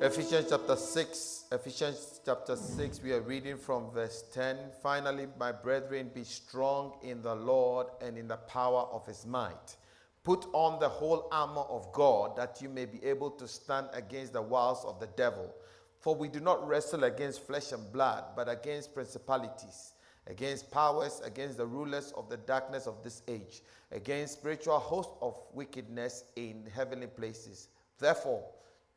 Ephesians chapter 6, Ephesians chapter 6, we are reading from verse 10. Finally, my brethren, be strong in the Lord and in the power of his might. Put on the whole armor of God that you may be able to stand against the wiles of the devil. For we do not wrestle against flesh and blood, but against principalities, against powers, against the rulers of the darkness of this age, against spiritual hosts of wickedness in heavenly places. Therefore,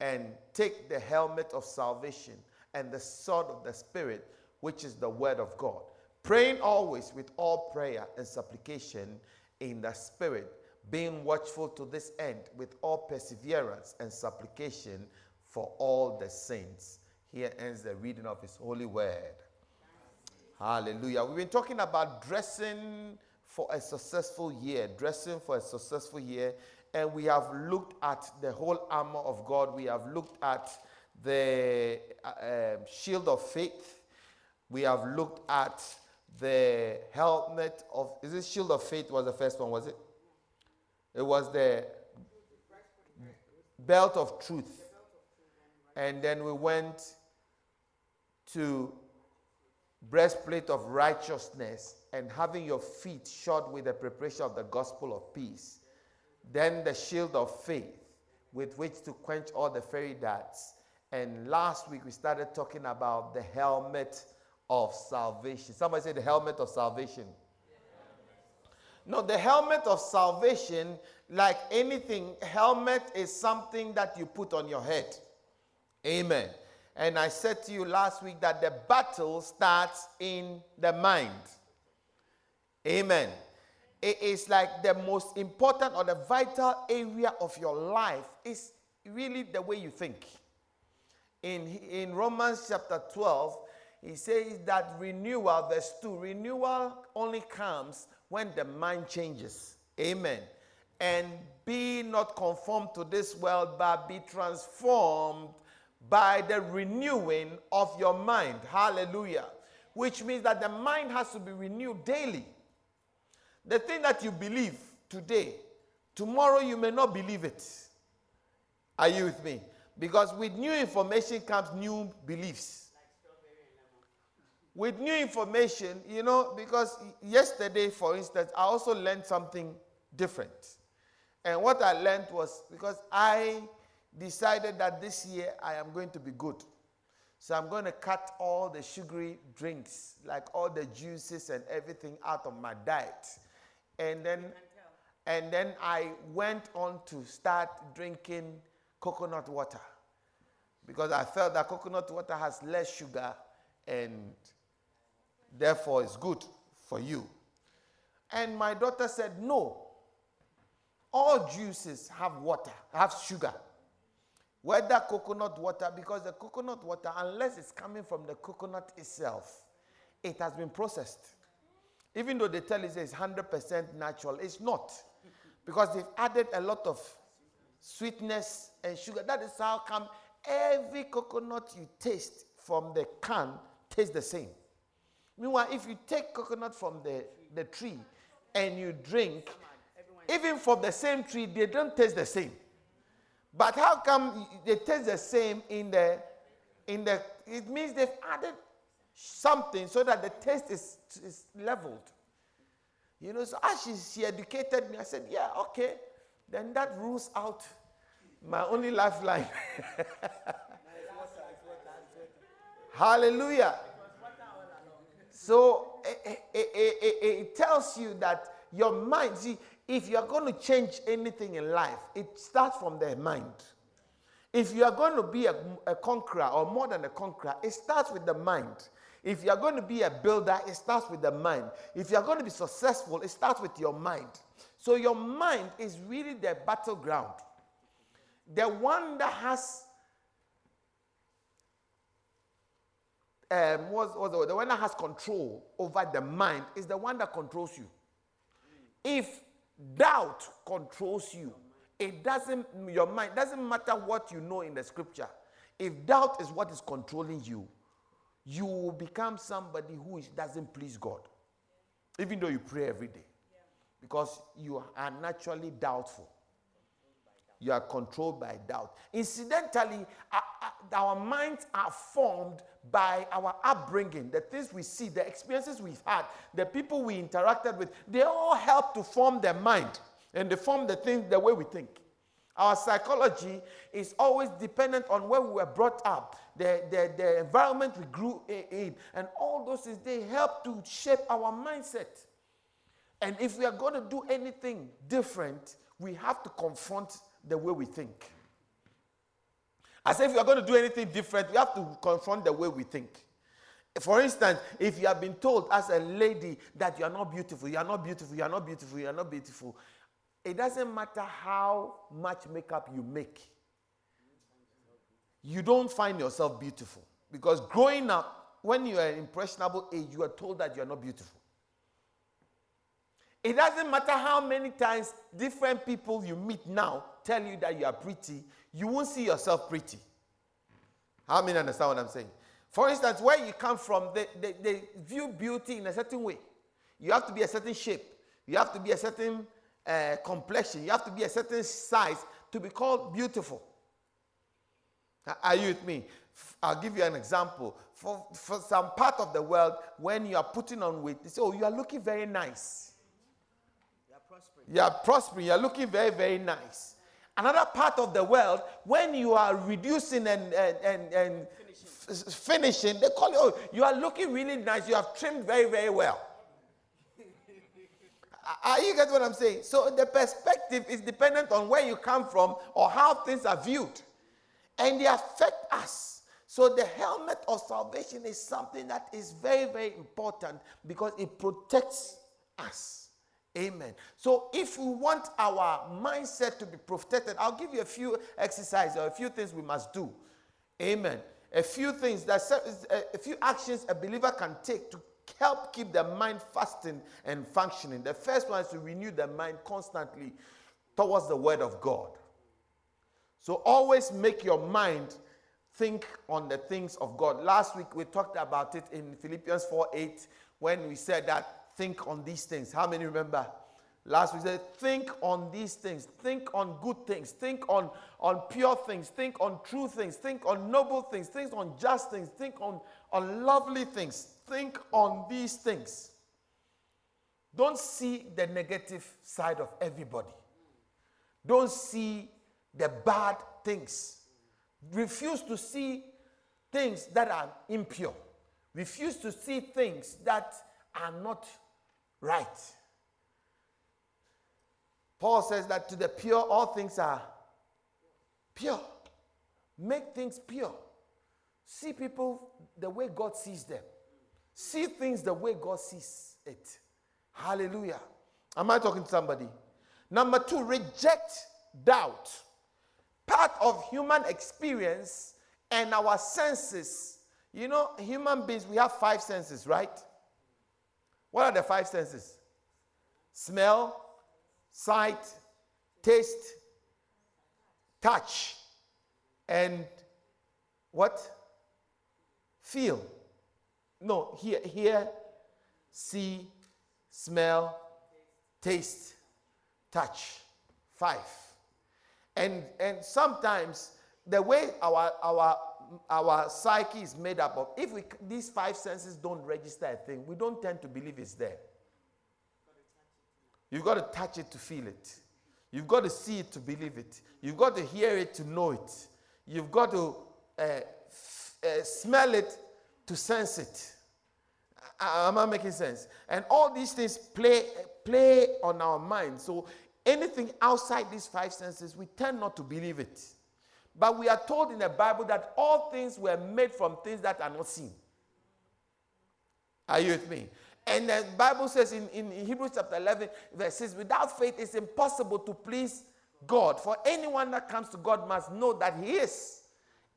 and take the helmet of salvation and the sword of the Spirit, which is the word of God. Praying always with all prayer and supplication in the Spirit, being watchful to this end with all perseverance and supplication for all the saints. Here ends the reading of His holy word. Hallelujah. We've been talking about dressing for a successful year, dressing for a successful year and we have looked at the whole armor of God. We have looked at the uh, um, shield of faith. We have looked at the helmet of. Is it shield of faith? Was the first one? Was it? It was the belt of truth, and then we went to breastplate of righteousness and having your feet shod with the preparation of the gospel of peace then the shield of faith with which to quench all the fiery darts. And last week we started talking about the helmet of salvation. Somebody say the helmet of salvation. No, the helmet of salvation, like anything, helmet is something that you put on your head. Amen. And I said to you last week that the battle starts in the mind. Amen it is like the most important or the vital area of your life is really the way you think. In, in Romans chapter 12, he says that renewal, verse 2, renewal only comes when the mind changes. Amen. And be not conformed to this world, but be transformed by the renewing of your mind. Hallelujah. Which means that the mind has to be renewed daily. The thing that you believe today, tomorrow you may not believe it. Are you with me? Because with new information comes new beliefs. With new information, you know, because yesterday, for instance, I also learned something different. And what I learned was because I decided that this year I am going to be good. So I'm going to cut all the sugary drinks, like all the juices and everything out of my diet and then and then I went on to start drinking coconut water because I felt that coconut water has less sugar and therefore it's good for you. And my daughter said, No, all juices have water, have sugar. Whether coconut water, because the coconut water, unless it's coming from the coconut itself, it has been processed. Even though they tell you it's 100% natural, it's not. Because they've added a lot of sweetness and sugar. That is how come every coconut you taste from the can tastes the same. Meanwhile, if you take coconut from the, the tree and you drink, even from the same tree, they don't taste the same. But how come they taste the same in the in the it means they've added something so that the taste is, is leveled. You know, so as she, she educated me, I said, yeah, okay. Then that rules out my only lifeline. Hallelujah. So it, it, it, it, tells you that your mind, see, if you are going to change anything in life, it starts from the mind. If you are going to be a, a conqueror or more than a conqueror, it starts with the mind. If you're going to be a builder, it starts with the mind. If you're going to be successful, it starts with your mind. So your mind is really the battleground. The one that has um, what's, what's the, the one that has control over the mind is the one that controls you. If doubt controls you, it doesn't your mind doesn't matter what you know in the scripture. If doubt is what is controlling you, you will become somebody who is, doesn't please God, even though you pray every day, because you are naturally doubtful. You are controlled by doubt. Incidentally, our minds are formed by our upbringing, the things we see, the experiences we've had, the people we interacted with. They all help to form the mind and they form the things the way we think. Our psychology is always dependent on where we were brought up, the, the, the environment we grew in, and all those things, they help to shape our mindset. And if we are going to do anything different, we have to confront the way we think. I say if we are going to do anything different, we have to confront the way we think. For instance, if you have been told as a lady that you are not beautiful, you are not beautiful, you are not beautiful, you are not beautiful, it doesn't matter how much makeup you make, you don't find yourself beautiful. Because growing up, when you are an impressionable age, you are told that you are not beautiful. It doesn't matter how many times different people you meet now tell you that you are pretty, you won't see yourself pretty. How many understand what I'm saying? For instance, where you come from, they, they, they view beauty in a certain way. You have to be a certain shape, you have to be a certain uh, complexion, you have to be a certain size to be called beautiful. Are you with me? I'll give you an example. For, for some part of the world, when you are putting on weight, they say, Oh, you are looking very nice. You are prospering. You are prospering. You are looking very, very nice. Another part of the world, when you are reducing and, and, and, and finishing. F- finishing, they call you, oh, you are looking really nice. You have trimmed very, very well. Are you get what I'm saying? So the perspective is dependent on where you come from or how things are viewed. And they affect us. So the helmet of salvation is something that is very, very important because it protects us. Amen. So if we want our mindset to be protected, I'll give you a few exercises or a few things we must do. Amen. A few things that a few actions a believer can take to help keep the mind fasting and functioning. The first one is to renew the mind constantly towards the word of God. So always make your mind think on the things of God. Last week we talked about it in Philippians 4 8 when we said that think on these things. How many remember? Last week said, think on these things. Think on good things. Think on, on pure things. Think on true things. Think on noble things. Think on just things. Think on, on lovely things. Think on these things. Don't see the negative side of everybody. Don't see the bad things. Refuse to see things that are impure. Refuse to see things that are not right. Paul says that to the pure, all things are pure. Make things pure. See people the way God sees them. See things the way God sees it. Hallelujah. Am I talking to somebody? Number two, reject doubt. Part of human experience and our senses. You know, human beings, we have five senses, right? What are the five senses? Smell, sight, taste, touch, and what? Feel. No, hear, hear, see, smell, taste, touch. Five. And and sometimes the way our our our psyche is made up of. If we, these five senses don't register a thing, we don't tend to believe it's there. You've got to touch it to feel it. You've got to see it to believe it. You've got to hear it to know it. You've got to uh, uh, smell it to sense it. Am I making sense? And all these things play, play on our mind. So anything outside these five senses, we tend not to believe it. But we are told in the Bible that all things were made from things that are not seen. Are you with me? And the Bible says in, in Hebrews chapter 11, verse 6, without faith it's impossible to please God. For anyone that comes to God must know that He is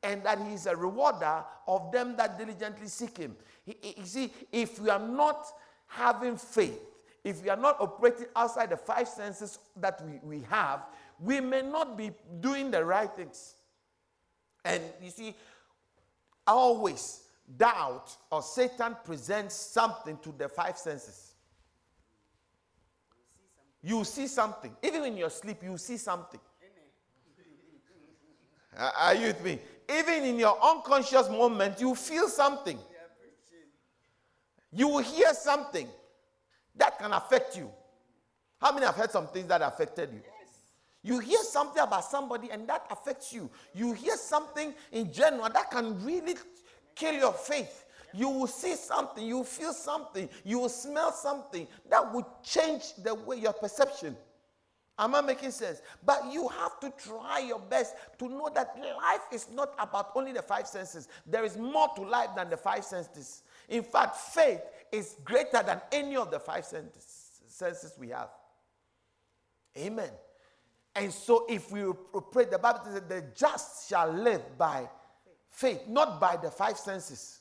and that he is a rewarder of them that diligently seek him. You see, if we are not having faith, if we are not operating outside the five senses that we, we have, we may not be doing the right things. And you see, always doubt or Satan presents something to the five senses. You see something. Even in your sleep, you see something. Are you with me? Even in your unconscious moment, you feel something. You will hear something that can affect you. How many have heard some things that affected you? You hear something about somebody and that affects you. You hear something in general that can really kill your faith. You will see something, you will feel something, you will smell something that will change the way your perception. Am I making sense? But you have to try your best to know that life is not about only the five senses. There is more to life than the five senses. In fact, faith is greater than any of the five senses, we have. Amen. And so, if we pray, the Bible says, the just shall live by faith, not by the five senses.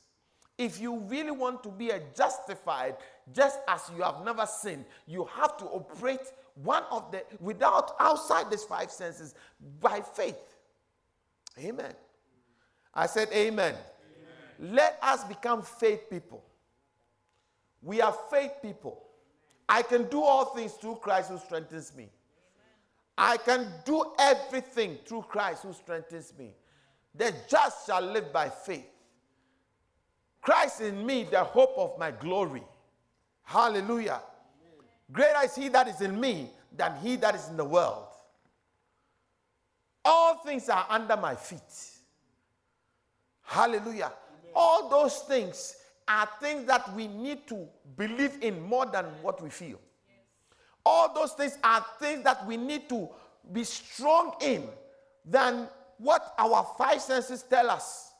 If you really want to be a justified, just as you have never sinned, you have to operate one of the without outside these five senses by faith. Amen. I said, Amen. amen. Let us become faith people. We are faith people. I can do all things through Christ who strengthens me. I can do everything through Christ who strengthens me. The just shall live by faith. Christ in me, the hope of my glory. Hallelujah. Greater is he that is in me than he that is in the world. All things are under my feet. Hallelujah. Amen. All those things are things that we need to believe in more than what we feel. All those things are things that we need to be strong in than what our five senses tell us.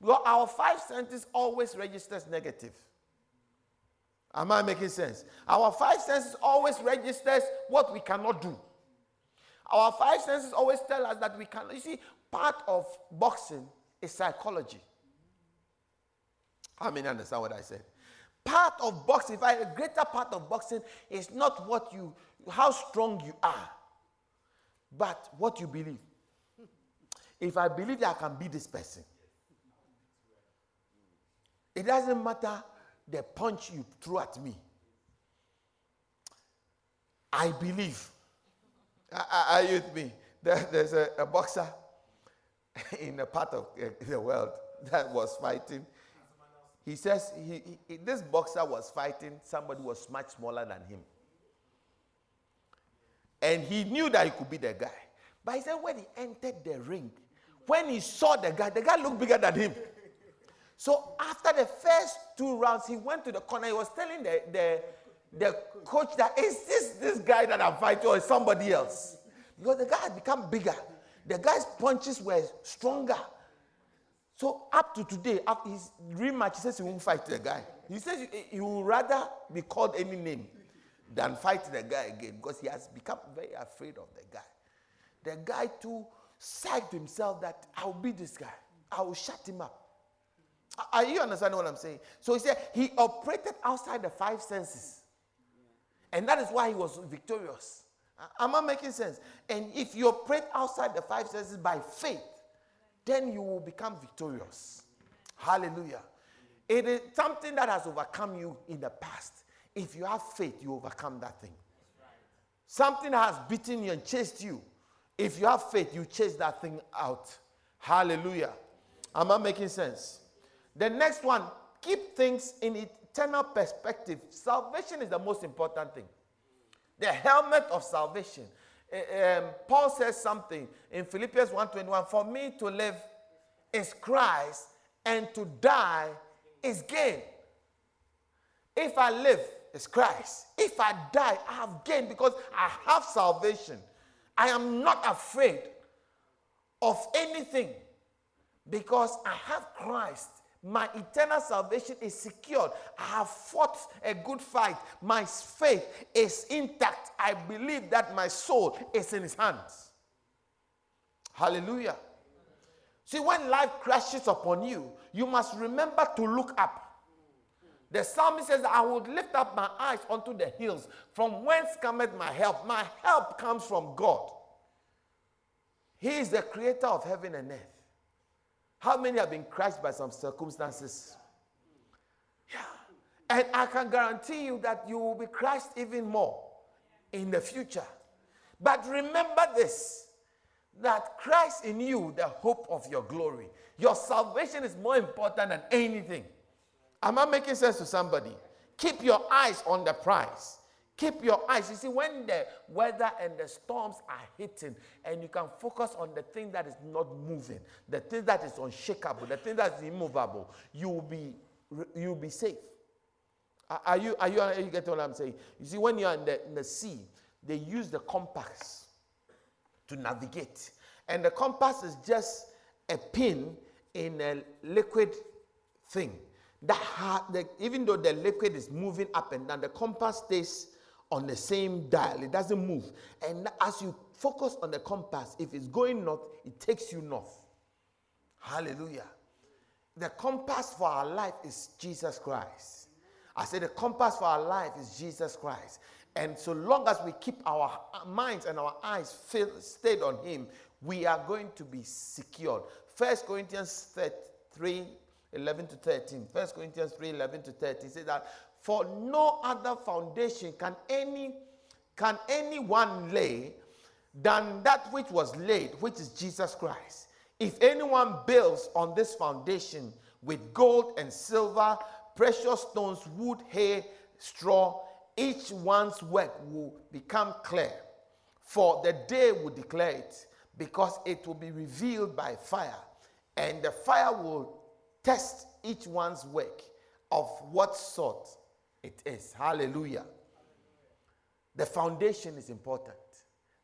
Because our five senses always registers negative. Am I making sense? Our five senses always registers what we cannot do. Our five senses always tell us that we can. You see, part of boxing is psychology. How many understand what I said? Part of boxing, if I, a greater part of boxing is not what you, how strong you are, but what you believe. If I believe that I can beat this person, it doesn't matter the punch you threw at me. I believe. Are you with me? there's a, a, boxer in a part of eh, the world that was fighting. He says he, he, this boxer was fighting somebody was much smaller than him. And he knew that he could be the guy. But he said when he entered the ring, when he saw the guy, the guy looked bigger than him. So after the first two rounds, he went to the corner. He was telling the, the, the coach that is this this guy that I'm fighting or is somebody else? Because the guy had become bigger. The guy's punches were stronger. So up to today, after his rematch, he says he won't fight the guy. He says he, he would rather be called any name than fight the guy again because he has become very afraid of the guy. The guy too psyched himself that I'll beat this guy. I will shut him up. Are you understanding what I'm saying? So he said he operated outside the five senses. And that is why he was victorious. Am I making sense? And if you operate outside the five senses by faith, then you will become victorious. Hallelujah. It is something that has overcome you in the past. If you have faith, you overcome that thing. Something has beaten you and chased you. If you have faith, you chase that thing out. Hallelujah. Am I making sense? The next one, keep things in eternal perspective. Salvation is the most important thing. The helmet of salvation. Um, Paul says something in Philippians 1:21. For me to live is Christ, and to die is gain. If I live, it's Christ. If I die, I have gain because I have salvation. I am not afraid of anything because I have Christ my eternal salvation is secured. I have fought a good fight. My faith is intact. I believe that my soul is in his hands. Hallelujah. See, when life crashes upon you, you must remember to look up. The psalmist says, I would lift up my eyes unto the hills, from whence cometh my help. My help comes from God. He is the creator of heaven and earth. How many have been crushed by some circumstances? Yeah. And I can guarantee you that you will be crushed even more in the future. But remember this that Christ in you, the hope of your glory. Your salvation is more important than anything. Am I making sense to somebody? Keep your eyes on the prize. Keep your eyes. You see, when the weather and the storms are hitting, and you can focus on the thing that is not moving, the thing that is unshakable, the thing that is immovable, you will be, you will be safe. Are you, are you, are you getting what I'm saying? You see, when you're in the, in the sea, they use the compass to navigate. And the compass is just a pin in a liquid thing. That ha- the, even though the liquid is moving up and down, the compass stays on the same dial. It doesn't move. And as you focus on the compass, if it's going north, it takes you north. Hallelujah. The compass for our life is Jesus Christ. I say the compass for our life is Jesus Christ. And so long as we keep our minds and our eyes stayed on Him, we are going to be secured. First Corinthians 3 11 to 13. First Corinthians 3 11 to 13 says that for no other foundation can any can anyone lay than that which was laid, which is Jesus Christ. If anyone builds on this foundation with gold and silver, precious stones, wood, hay, straw, each one's work will become clear, for the day will declare it, because it will be revealed by fire, and the fire will test each one's work of what sort it is. Hallelujah. The foundation is important.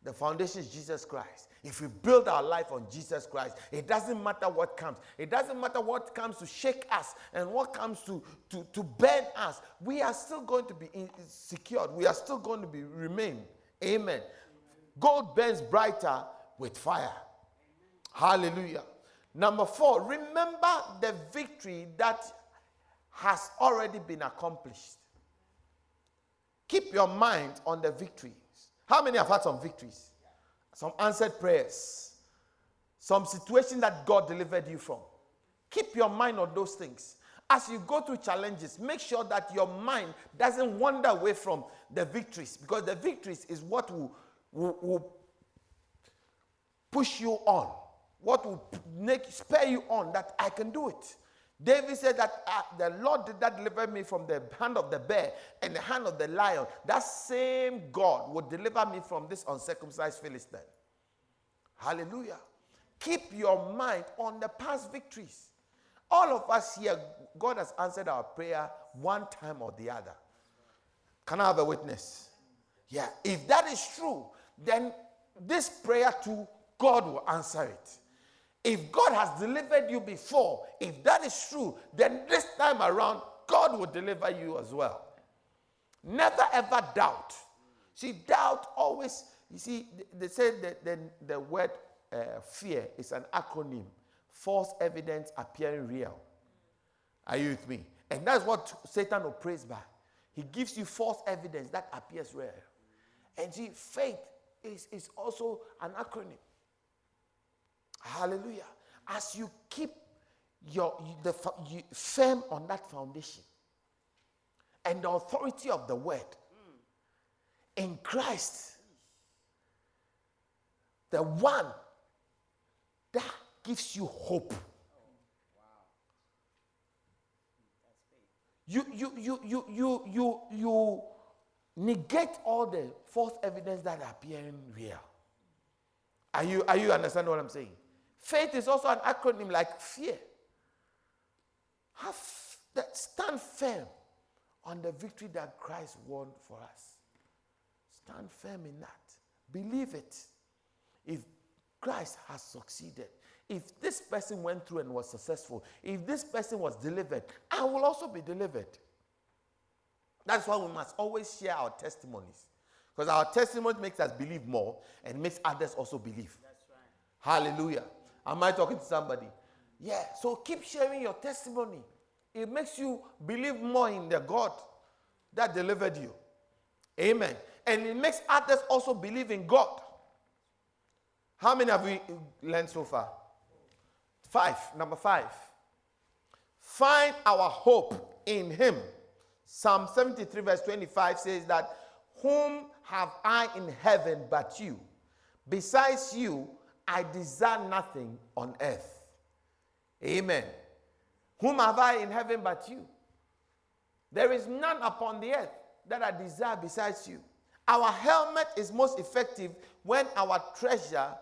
The foundation is Jesus Christ. If we build our life on Jesus Christ, it doesn't matter what comes. It doesn't matter what comes to shake us and what comes to, to, to burn us. We are still going to be in, secured. We are still going to be remain. Amen. Gold burns brighter with fire. Hallelujah. Number four, remember the victory that has already been accomplished. Keep your mind on the victories. How many have had some victories? some answered prayers, some situation that God delivered you from. Keep your mind on those things. As you go through challenges, make sure that your mind doesn't wander away from the victories because the victories is what will, will, will push you on, what will make spare you on that I can do it. David said that uh, the Lord did that deliver me from the hand of the bear and the hand of the lion. That same God would deliver me from this uncircumcised Philistine. Hallelujah. Keep your mind on the past victories. All of us here, God has answered our prayer one time or the other. Can I have a witness? Yeah. If that is true, then this prayer too, God will answer it. If God has delivered you before, if that is true, then this time around, God will deliver you as well. Never ever doubt. See, doubt always, you see, they say that the, the word uh, fear is an acronym false evidence appearing real. Are you with me? And that's what Satan operates by. He gives you false evidence that appears real. And see, faith is, is also an acronym. Hallelujah. As you keep your the you, firm on that foundation and the authority of the word in Christ, the one that gives you hope. You, you, you, you, you, you, you negate all the false evidence that are appearing real. Are you, are you understanding what I'm saying? Faith is also an acronym like fear. Have that stand firm on the victory that Christ won for us. Stand firm in that. Believe it. If Christ has succeeded, if this person went through and was successful, if this person was delivered, I will also be delivered. That's why we must always share our testimonies. Because our testimony makes us believe more and makes others also believe. Right. Hallelujah. Am I talking to somebody? Yeah, so keep sharing your testimony. It makes you believe more in the God that delivered you. Amen. And it makes others also believe in God. How many have we learned so far? Five. Number five. Find our hope in Him. Psalm 73, verse 25 says that, Whom have I in heaven but you? Besides you, I desire nothing on earth. Amen. Whom have I in heaven but you? There is none upon the earth that I desire besides you. Our helmet is most effective when our treasure,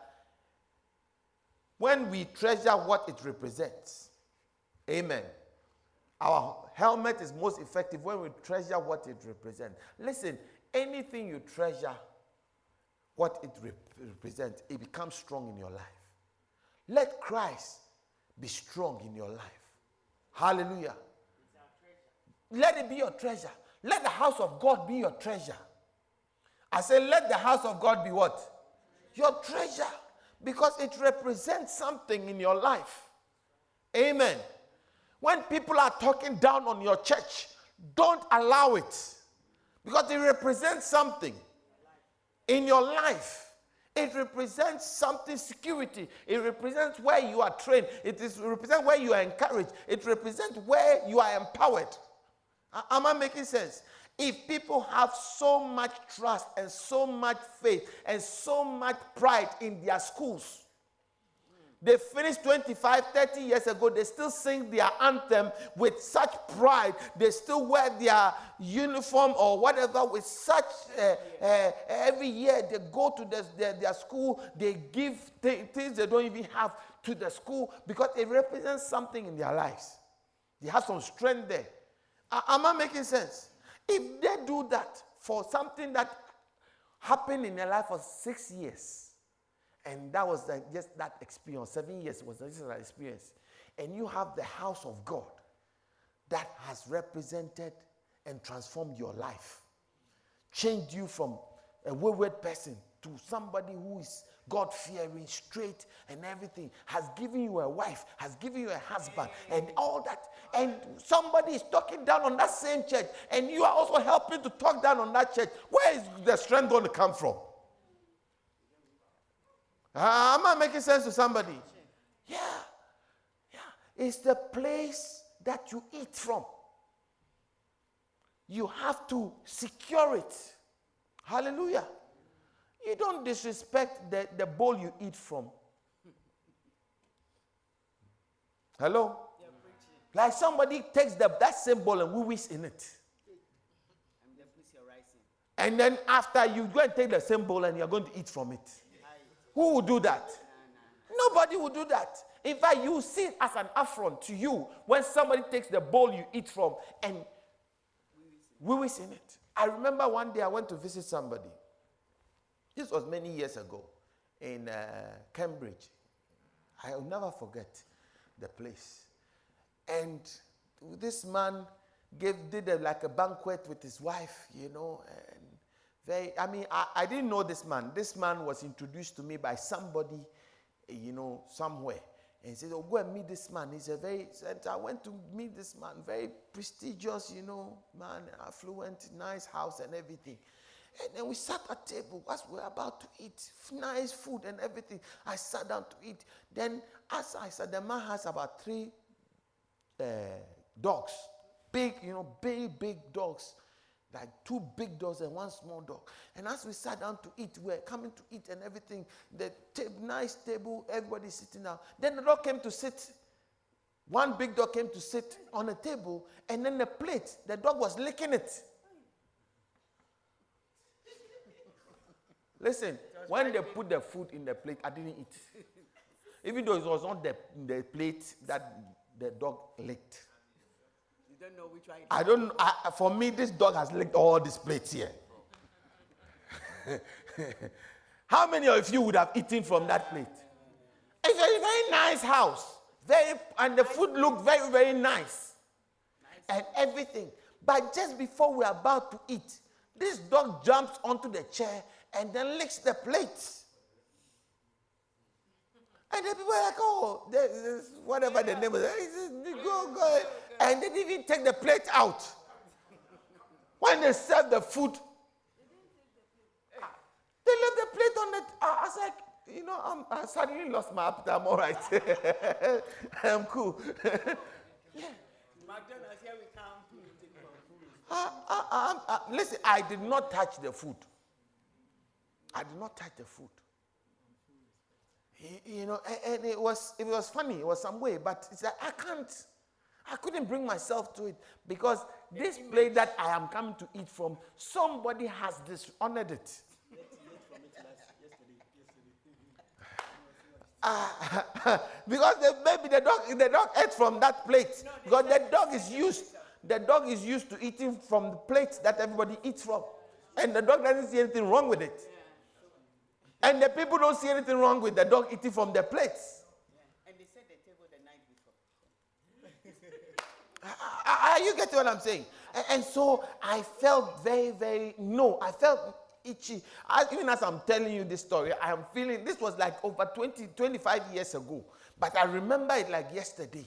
when we treasure what it represents. Amen. Our helmet is most effective when we treasure what it represents. Listen, anything you treasure, what it rep- represents, it becomes strong in your life. Let Christ be strong in your life. Hallelujah. Let it be your treasure. Let the house of God be your treasure. I say, let the house of God be what? Your treasure. Because it represents something in your life. Amen. When people are talking down on your church, don't allow it. Because it represents something in your life. It represents something security. It represents where you are trained. It is, represents where you are encouraged. It represents where you are empowered. Am I making sense? If people have so much trust and so much faith and so much pride in their schools, they finished 25, 30 years ago. They still sing their anthem with such pride. They still wear their uniform or whatever with such. Uh, uh, every year they go to the, their, their school, they give th- things they don't even have to the school because it represents something in their lives. They have some strength there. Uh, am I making sense? If they do that for something that happened in their life for six years, and that was the, just that experience. Seven years was just that experience. And you have the house of God that has represented and transformed your life, changed you from a wayward person to somebody who is God fearing, straight, and everything, has given you a wife, has given you a husband, and all that. And somebody is talking down on that same church, and you are also helping to talk down on that church. Where is the strength going to come from? Uh, am I making sense to somebody? Yeah. Yeah. It's the place that you eat from. You have to secure it. Hallelujah. You don't disrespect the, the bowl you eat from. Hello? Like somebody takes the, that same bowl and wee in it. And then after you go and take the same bowl and you're going to eat from it. Who would do that? Nobody would do that. In fact, you see it as an affront to you when somebody takes the bowl you eat from and we wish in it. I remember one day I went to visit somebody. This was many years ago in uh, Cambridge. I'll never forget the place. And this man gave did a, like a banquet with his wife, you know, and very, I mean, I, I didn't know this man. This man was introduced to me by somebody, you know, somewhere. And he said, Oh, go and meet this man. He's a very, said, I went to meet this man, very prestigious, you know, man, affluent, nice house and everything. And then we sat at table as we were about to eat, nice food and everything. I sat down to eat. Then, as I said, the man has about three uh, dogs, big, you know, big, big dogs like two big dogs and one small dog. And as we sat down to eat, we are coming to eat and everything. The nice table, everybody sitting down. Then the dog came to sit. One big dog came to sit on a table, and then the plate, the dog was licking it. Listen, when they put the food in the plate, I didn't eat. Even though it was on the, the plate that the dog licked don't know which one. I don't. I, for me, this dog has licked all these plates here. How many of you would have eaten from that plate? It's a very nice house. Very, and the food looked very, very nice. And everything. But just before we're about to eat, this dog jumps onto the chair and then licks the plate. And the people are like, oh, whatever the name is, go, go. And they didn't even take the plate out. When they served the food, they left the plate on the. I was like, you know, I'm, I suddenly lost my appetite. I'm all right. I'm cool. yeah. McDonald's, here we come. I, I, I, listen, I did not touch the food. I did not touch the food. He, you know, and, and, it was it was funny. It was some way, but it's like I can't. I couldn't bring myself to it because this plate that I am coming to eat from, somebody has dishonored it. Uh, because the, maybe the dog, the dog ate from that plate. because the dog is used, the dog is used to eating from the plate that everybody eats from. And the dog doesn't see anything wrong with it. And the people don't see anything wrong with the dog eating from their plates. And they set the table the night before. Are you getting what I'm saying? And, and so I felt very, very, no, I felt itchy. I, even as I'm telling you this story, I am feeling this was like over 20, 25 years ago. But I remember it like yesterday.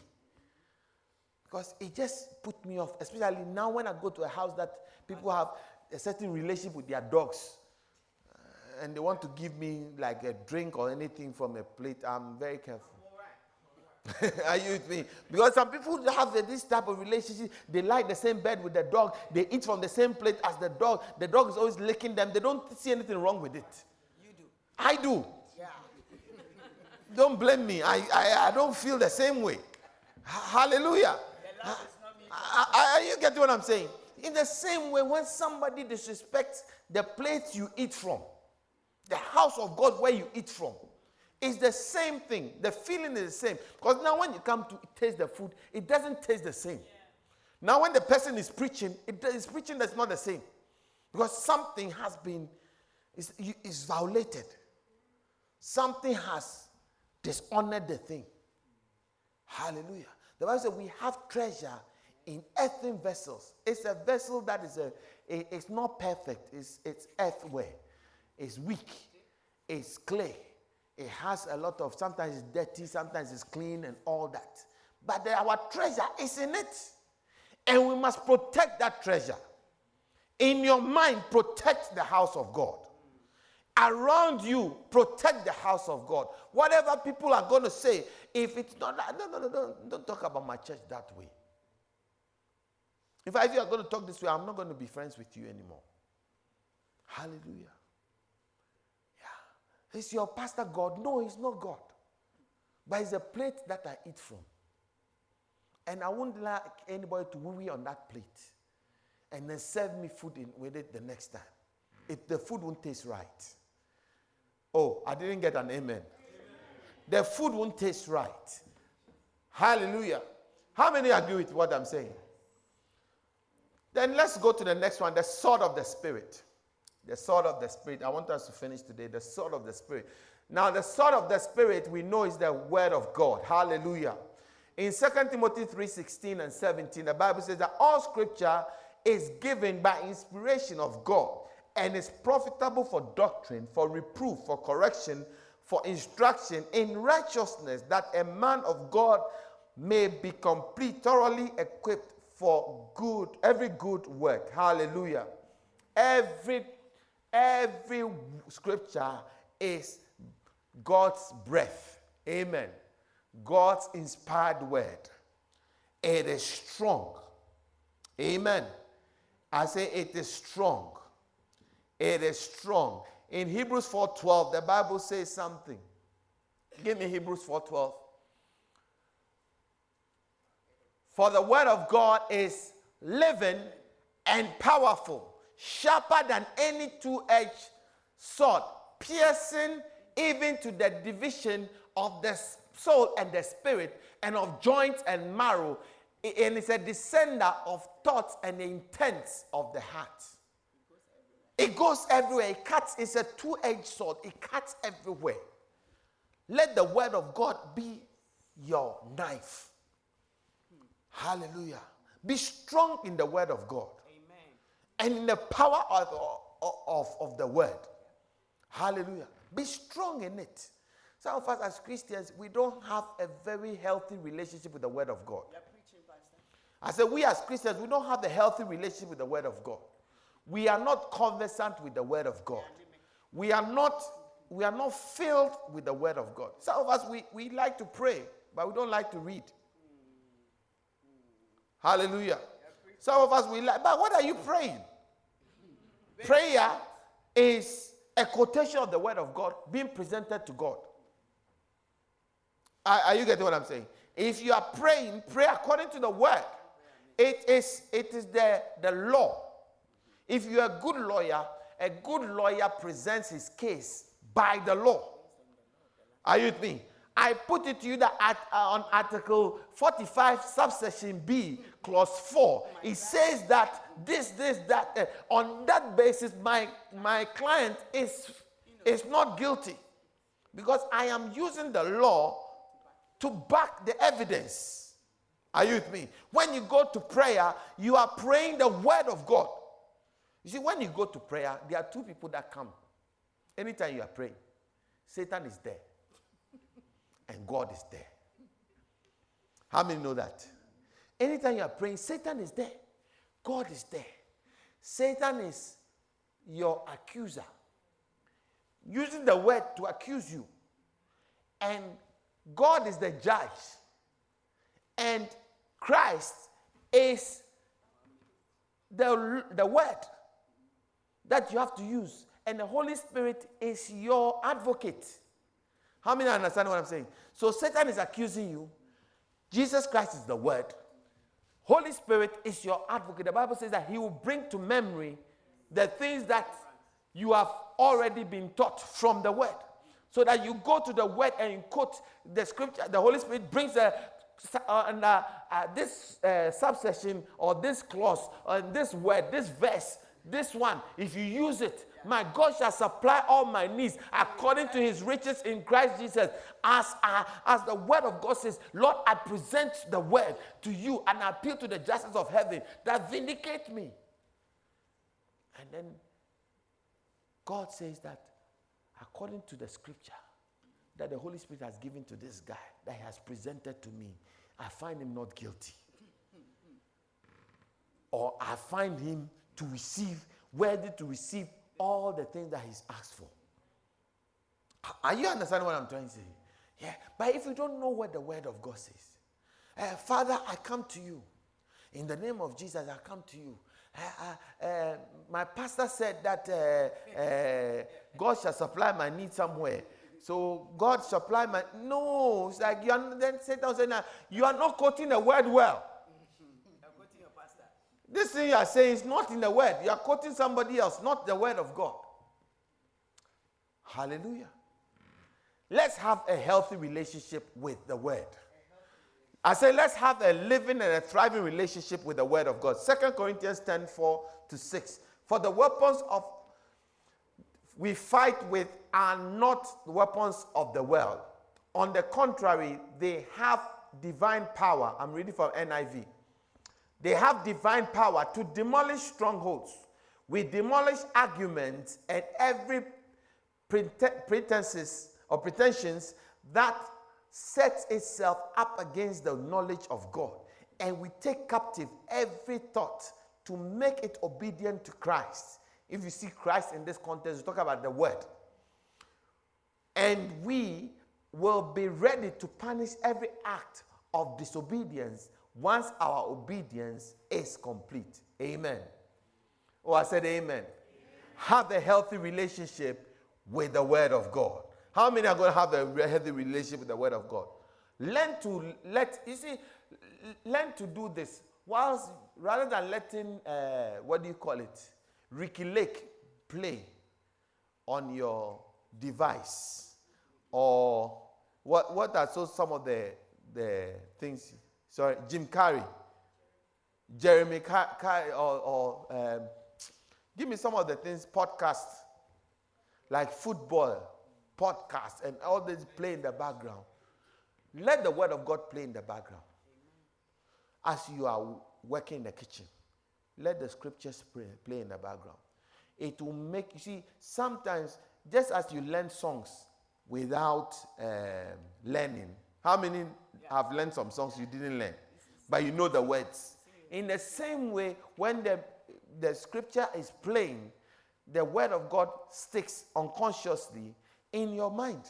Because it just put me off, especially now when I go to a house that people have a certain relationship with their dogs. Uh, and they want to give me like a drink or anything from a plate. I'm very careful. Are you with me? Because some people have this type of relationship. They lie the same bed with the dog. They eat from the same plate as the dog. The dog is always licking them. They don't see anything wrong with it. You do. I do. Yeah. don't blame me. I, I, I don't feel the same way. Hallelujah. Are you getting what I'm saying? In the same way, when somebody disrespects the plate you eat from, the house of God where you eat from, it's the same thing. The feeling is the same. Because now when you come to taste the food, it doesn't taste the same. Yeah. Now when the person is preaching, it is preaching that's not the same. Because something has been, is, is violated. Something has dishonored the thing. Hallelujah. The Bible says we have treasure in earthen vessels. It's a vessel that is a, it, it's not perfect. It's, it's earthware. It's weak. It's clay. It has a lot of, sometimes it's dirty, sometimes it's clean, and all that. But the, our treasure is in it. And we must protect that treasure. In your mind, protect the house of God. Around you, protect the house of God. Whatever people are going to say, if it's not no, no, no, don't, talk about my church that way. If I, if you are going to talk this way, I'm not going to be friends with you anymore. Hallelujah. Is your pastor God? No, he's not God. But it's a plate that I eat from. And I wouldn't like anybody to worry on that plate and then serve me food in, with it the next time. It, the food won't taste right. Oh, I didn't get an amen. amen. The food won't taste right. Hallelujah. How many agree with what I'm saying? Then let's go to the next one the sword of the Spirit. The sword of the Spirit. I want us to finish today. The sword of the Spirit. Now, the sword of the Spirit, we know is the word of God. Hallelujah. In 2 Timothy 3 16 and 17, the Bible says that all scripture is given by inspiration of God and is profitable for doctrine, for reproof, for correction, for instruction in righteousness, that a man of God may be complete, thoroughly equipped for good, every good work. Hallelujah. Every Every scripture is God's breath. Amen. God's inspired word. It is strong. Amen. I say it is strong. It is strong. In Hebrews 4:12, the Bible says something. Give me Hebrews 4:12. For the word of God is living and powerful sharper than any two edged sword, piercing even to the division of the soul and the spirit, and of joints and marrow, and it's a descender of thoughts and intents of the heart. It goes everywhere. It cuts. It's a two-edged sword. It cuts everywhere. Let the word of God be your knife. Hallelujah. Be strong in the word of God and in the power of, of, of the word. Hallelujah. Be strong in it. Some of us as Christians, we don't have a very healthy relationship with the Word of God. I said, we as Christians, we don't have a healthy relationship with the Word of God. We are not conversant with the Word of God. We are not, we are not filled with the Word of God. Some of us, we, we like to pray, but we don't like to read. Hallelujah. Some of us, we like, but what are you praying? Prayer is a quotation of the Word of God being presented to God. Are, are you getting what I'm saying? If you are praying, pray according to the Word. It is, it is the, the law. If you're a good lawyer, a good lawyer presents his case by the law. Are you with me? I put it to you that at, uh, on Article 45, subsection B, clause 4, it says that this, this, that. Uh, on that basis, my, my client is, is not guilty because I am using the law to back the evidence. Are you with me? When you go to prayer, you are praying the word of God. You see, when you go to prayer, there are two people that come. Anytime you are praying, Satan is there and God is there. How many know that? Anytime you are praying, Satan is there, God is there. Satan is your accuser, using the word to accuse you. And God is the judge. And Christ is the, the word that you have to use. And the Holy Spirit is your advocate. How many understand what I'm saying? So Satan is accusing you. Jesus Christ is the word. Holy Spirit is your advocate. The Bible says that he will bring to memory the things that you have already been taught from the word so that you go to the word and you quote the scripture. The Holy Spirit brings a uh, and uh, uh, this uh, subsection or this clause or this word, this verse, this one, if you use it, my God shall supply all my needs according to his riches in Christ Jesus. As, uh, as the word of God says, Lord, I present the word to you and I appeal to the justice of heaven that vindicate me. And then God says that according to the scripture that the Holy Spirit has given to this guy, that he has presented to me, I find him not guilty. Or I find him to receive, worthy to receive all the things that he's asked for. Are you understanding what I'm trying to say? Yeah. But if you don't know what the word of God says, uh, Father, I come to you. In the name of Jesus, I come to you. Uh, uh, my pastor said that God shall supply my need somewhere. So God supply my no. It's like you are then Satan saying you are not quoting the word well. This thing you are saying is not in the word. You are quoting somebody else, not the word of God. Hallelujah. Let's have a healthy relationship with the word. I say, let's have a living and a thriving relationship with the Word of God. Second Corinthians 10 4 to 6. For the weapons of we fight with are not weapons of the world. On the contrary, they have divine power. I'm reading from NIV. They have divine power to demolish strongholds. We demolish arguments and every pretenses or pretensions that sets itself up against the knowledge of God. And we take captive every thought to make it obedient to Christ. If you see Christ in this context, we talk about the word. And we will be ready to punish every act of disobedience once our obedience is complete. Amen. Oh, I said amen. amen. Have a healthy relationship with the word of God. How many are going to have a healthy relationship with the Word of God? Learn to let, you see, learn to do this whilst, rather than letting, uh, what do you call it, Ricki Lake play on your device. Or what, what are so some of the, the things, sorry, Jim Carrey, Jeremy Carrey, or, or um, give me some of the things, podcasts, like football podcast and all this play in the background. Let the word of God play in the background. As you are working in the kitchen, let the scriptures play, play in the background. It will make you see sometimes just as you learn songs, without um, learning. How many have learned some songs you didn't learn, but you know the words? In the same way, when the, the scripture is playing, the word of God sticks unconsciously in your mind.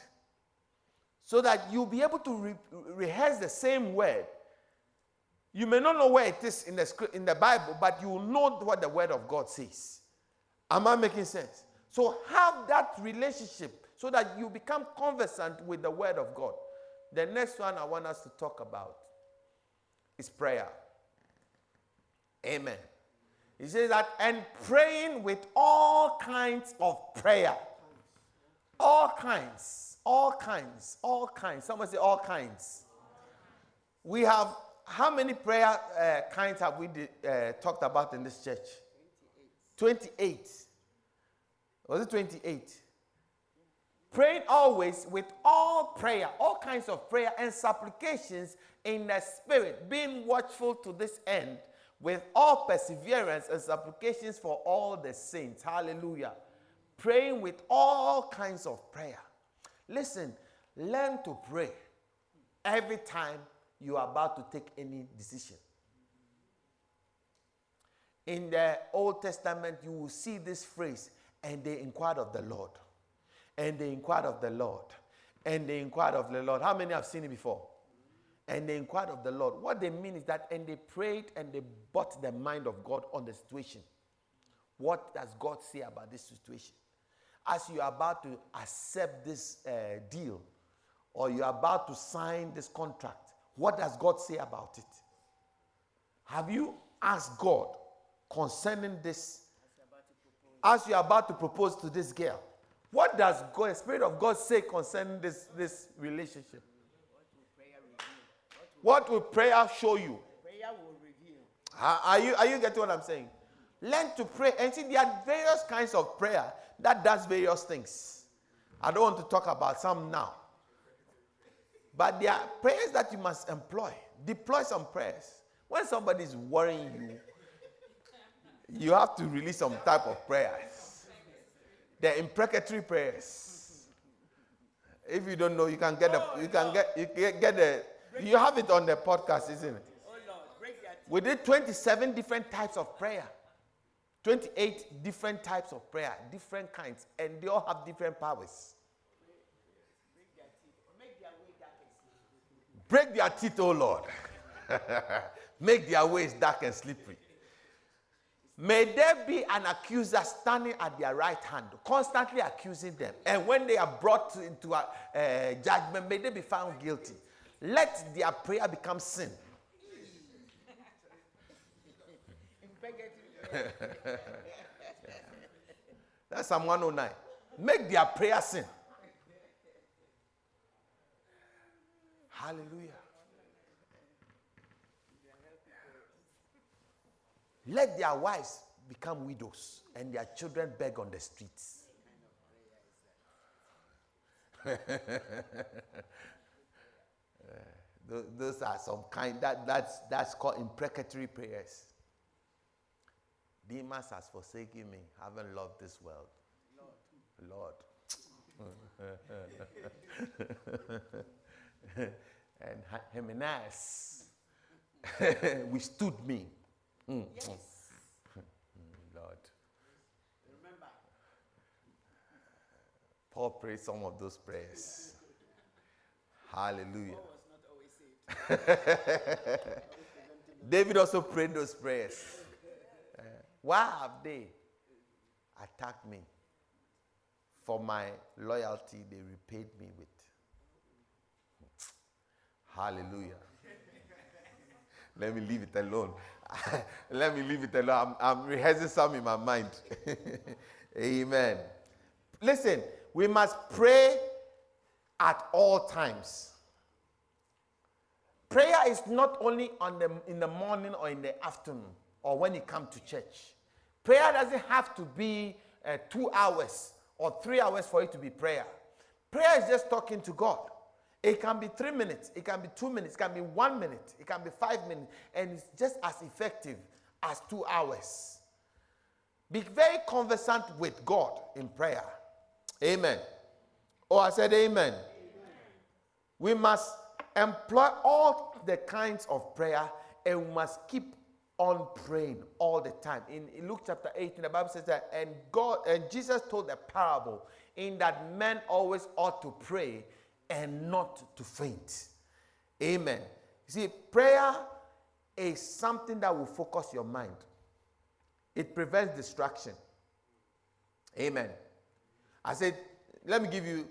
So that you'll be able to re- rehearse the same word. You may not know where it is in the, script, in the Bible, but you will know what the word of God says. Am I making sense? So have that relationship so that you become conversant with the word of God. The next one I want us to talk about is prayer. Amen. He says that, and praying with all kinds of prayer. All kinds, all kinds, all kinds. Someone say all kinds. We have, how many prayer uh, kinds have we uh, talked about in this church? 28. 28. Was it 28? Praying always with all prayer, all kinds of prayer and supplications in the spirit, being watchful to this end with all perseverance and supplications for all the saints. Hallelujah. Praying with all kinds of prayer. Listen, learn to pray every time you are about to take any decision. In the Old Testament, you will see this phrase, and they inquired of the Lord. And they inquired of the Lord. And they inquired of the Lord. How many have seen it before? and they inquired of the Lord. What they mean is that, and they prayed and they brought the mind of God on the situation. What does God say about this situation? As you are about to accept this uh, deal or you're about to sign this contract, what does God say about it? Have you asked God concerning this? As you're about to propose to this girl, what does God, the Spirit of God say concerning this, this relationship? What will prayer show you? Prayer will reveal. Are you, are you getting what I'm saying? Learn to pray. And see, there are various kinds of prayer that does various things. I don't want to talk about some now. But there are prayers that you must employ. Deploy some prayers. When somebody is worrying you, you have to release some type of prayers. The imprecatory prayers. If you don't know, you can get a, you can get you can get the you have it on the podcast, isn't it? We did 27 different types of prayer. 28 different types of prayer, different kinds, and they all have different powers. Break their teeth, oh Lord. Make their ways dark and slippery. May there be an accuser standing at their right hand, constantly accusing them. And when they are brought into a, uh, judgment, may they be found guilty. Let their prayer become sin. That's Psalm 109. Make their prayer sin. Hallelujah. Let their wives become widows and their children beg on the streets. those are some kind that that's that's called imprecatory prayers. Demas has forsaken me, haven't loved this world. Lord. Lord. and Hymenaeus withstood me. Mm. Yes. Lord. Remember. Paul prayed some of those prayers. Hallelujah. David also prayed those prayers. Uh, why have they attacked me? For my loyalty, they repaid me with. Hallelujah. Let me leave it alone. Let me leave it alone. I'm, I'm rehearsing some in my mind. Amen. Listen, we must pray at all times. Prayer is not only on the, in the morning or in the afternoon or when you come to church. Prayer doesn't have to be uh, two hours or three hours for it to be prayer. Prayer is just talking to God. It can be three minutes, it can be two minutes, it can be one minute, it can be five minutes, and it's just as effective as two hours. Be very conversant with God in prayer. Amen. Oh, I said amen. amen. We must employ all the kinds of prayer and we must keep on praying all the time. In, Luke chapter 18, the Bible says that, and God and Jesus told a parable in that men always ought to pray and not to faint. Amen. You see, prayer is something that will focus your mind. It prevents distraction. Amen. I said, let me give you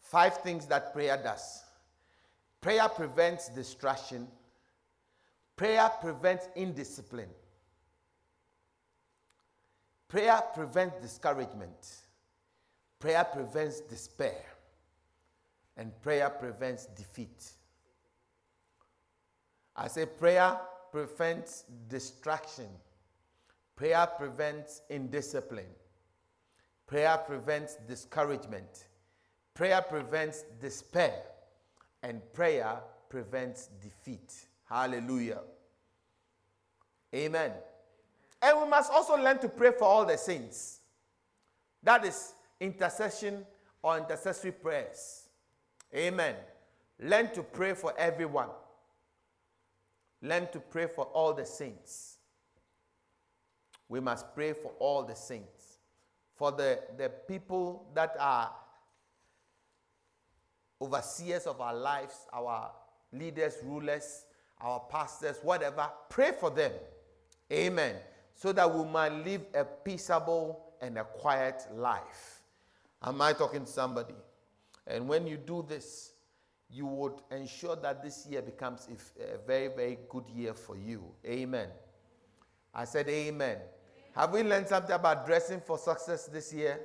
five things that prayer does. Prayer prevents distraction. Prayer prevents indiscipline. Prayer prevents discouragement. Prayer prevents despair. And prayer prevents defeat. I say prayer prevents distraction. Prayer prevents indiscipline. Prayer prevents discouragement. Prayer prevents despair. And prayer prevents defeat. Hallelujah. Amen. And we must also learn to pray for all the saints. That is intercession or intercessory prayers. Amen. Learn to pray for everyone. Learn to pray for all the saints. We must pray for all the saints. For the, the people that are overseers of our lives, our leaders, rulers, our pastors, whatever, pray for them. Amen. So that we might live a peaceable and a quiet life. Am I talking to somebody? And when you do this, you would ensure that this year becomes a very, very good year for you. Amen. I said, Amen. Amen. Have we learned something about dressing for success this year?